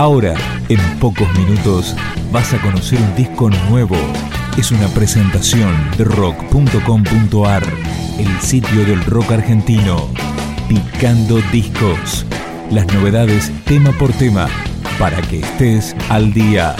Ahora, en pocos minutos, vas a conocer un disco nuevo. Es una presentación de rock.com.ar, el sitio del rock argentino. Picando discos. Las novedades tema por tema, para que estés al día.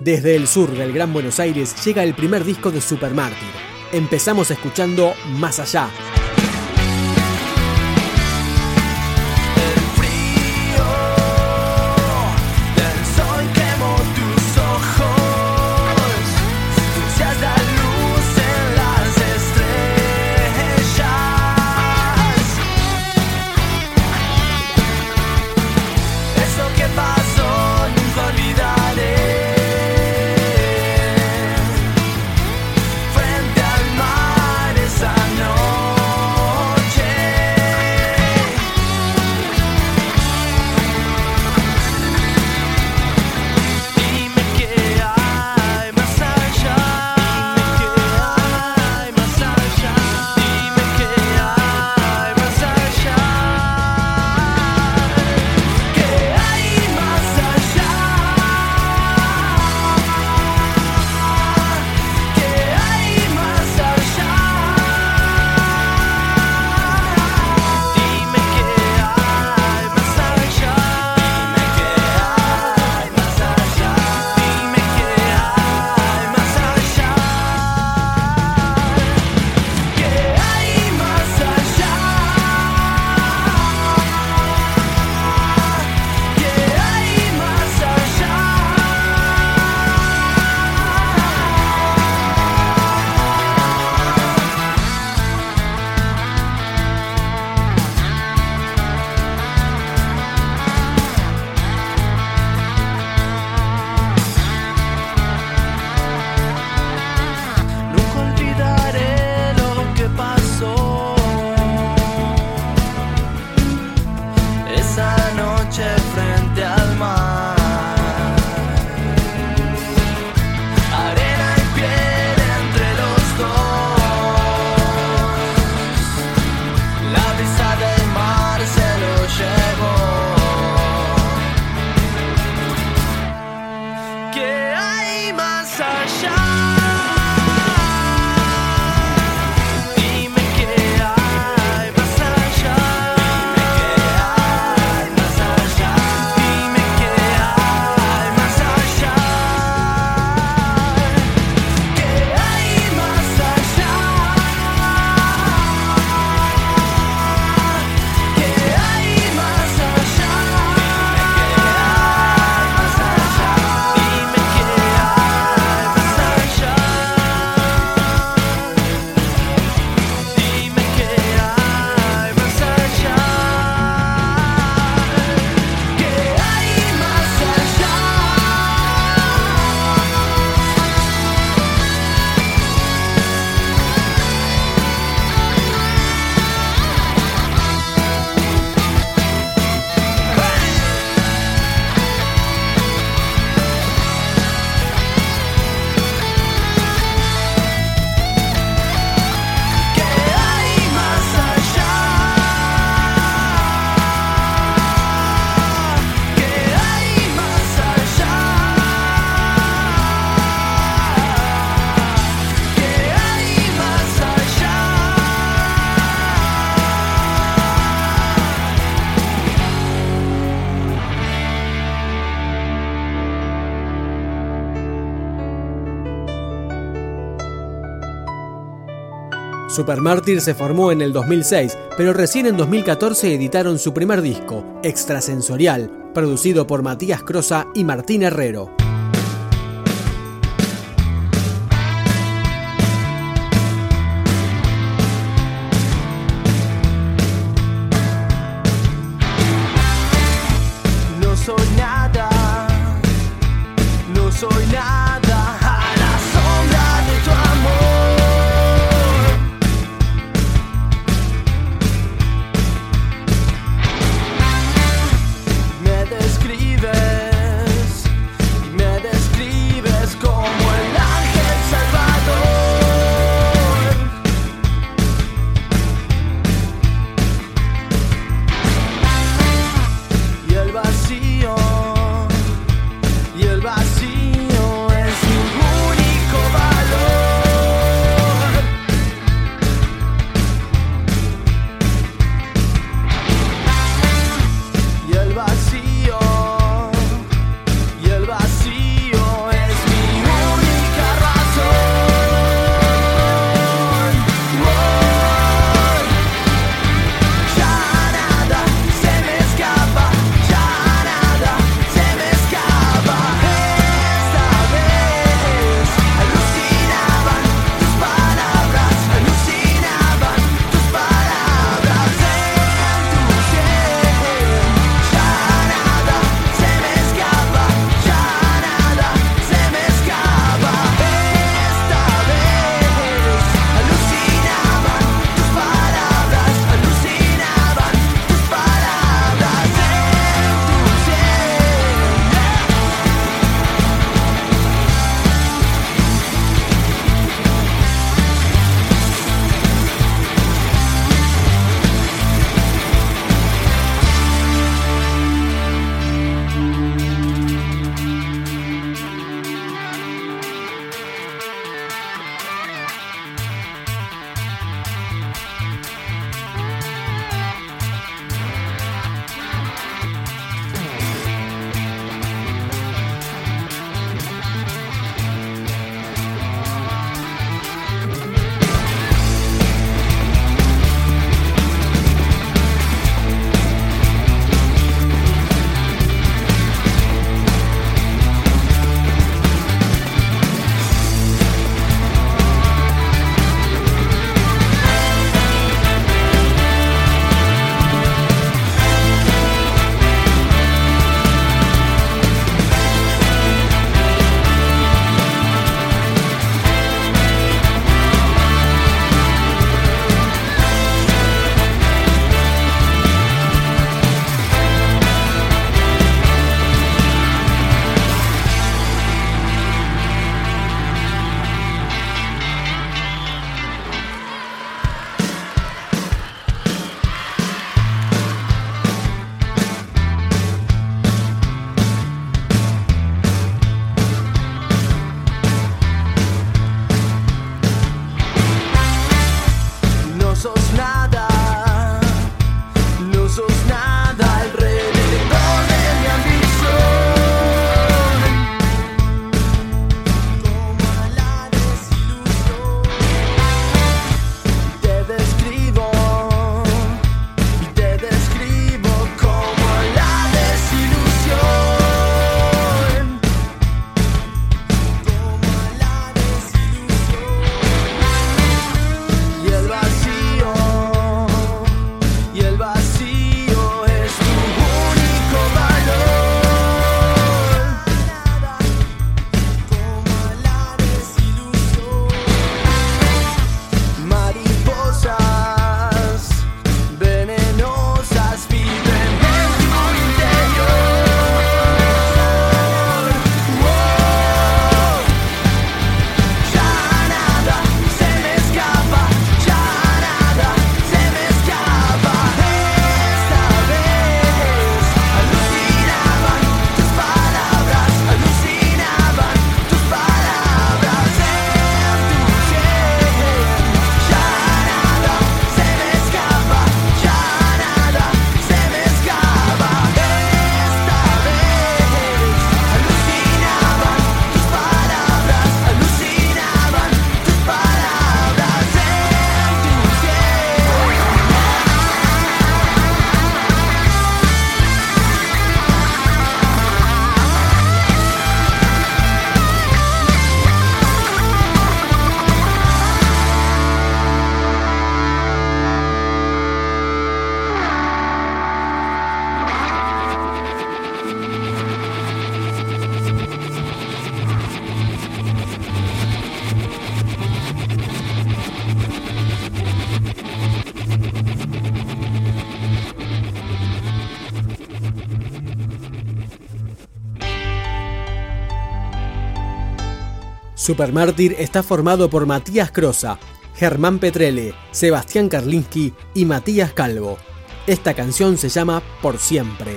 Desde el sur del Gran Buenos Aires llega el primer disco de Supermártir. Empezamos escuchando Más Allá, Supermártir se formó en el 2006, pero recién en 2014 editaron su primer disco, Extrasensorial, producido por Matías Crosa y Martín Herrero. No soy nada, no soy nada Supermártir está formado por Matías Crosa, Germán Petrele, Sebastián Karlinski y Matías Calvo. Esta canción se llama Por Siempre.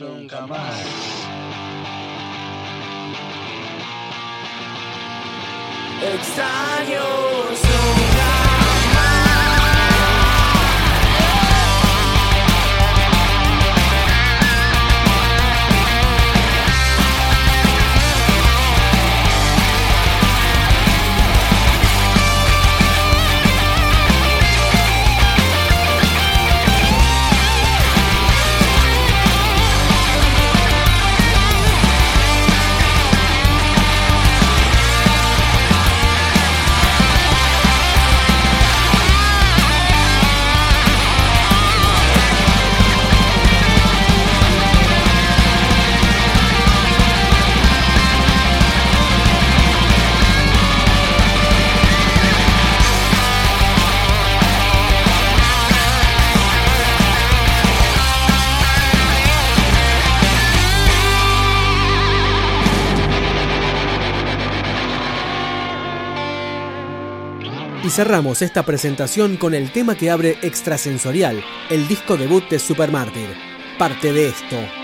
Nunca más. Extraños cerramos esta presentación con el tema que abre Extrasensorial, el disco debut de Supermartyr. Parte de esto.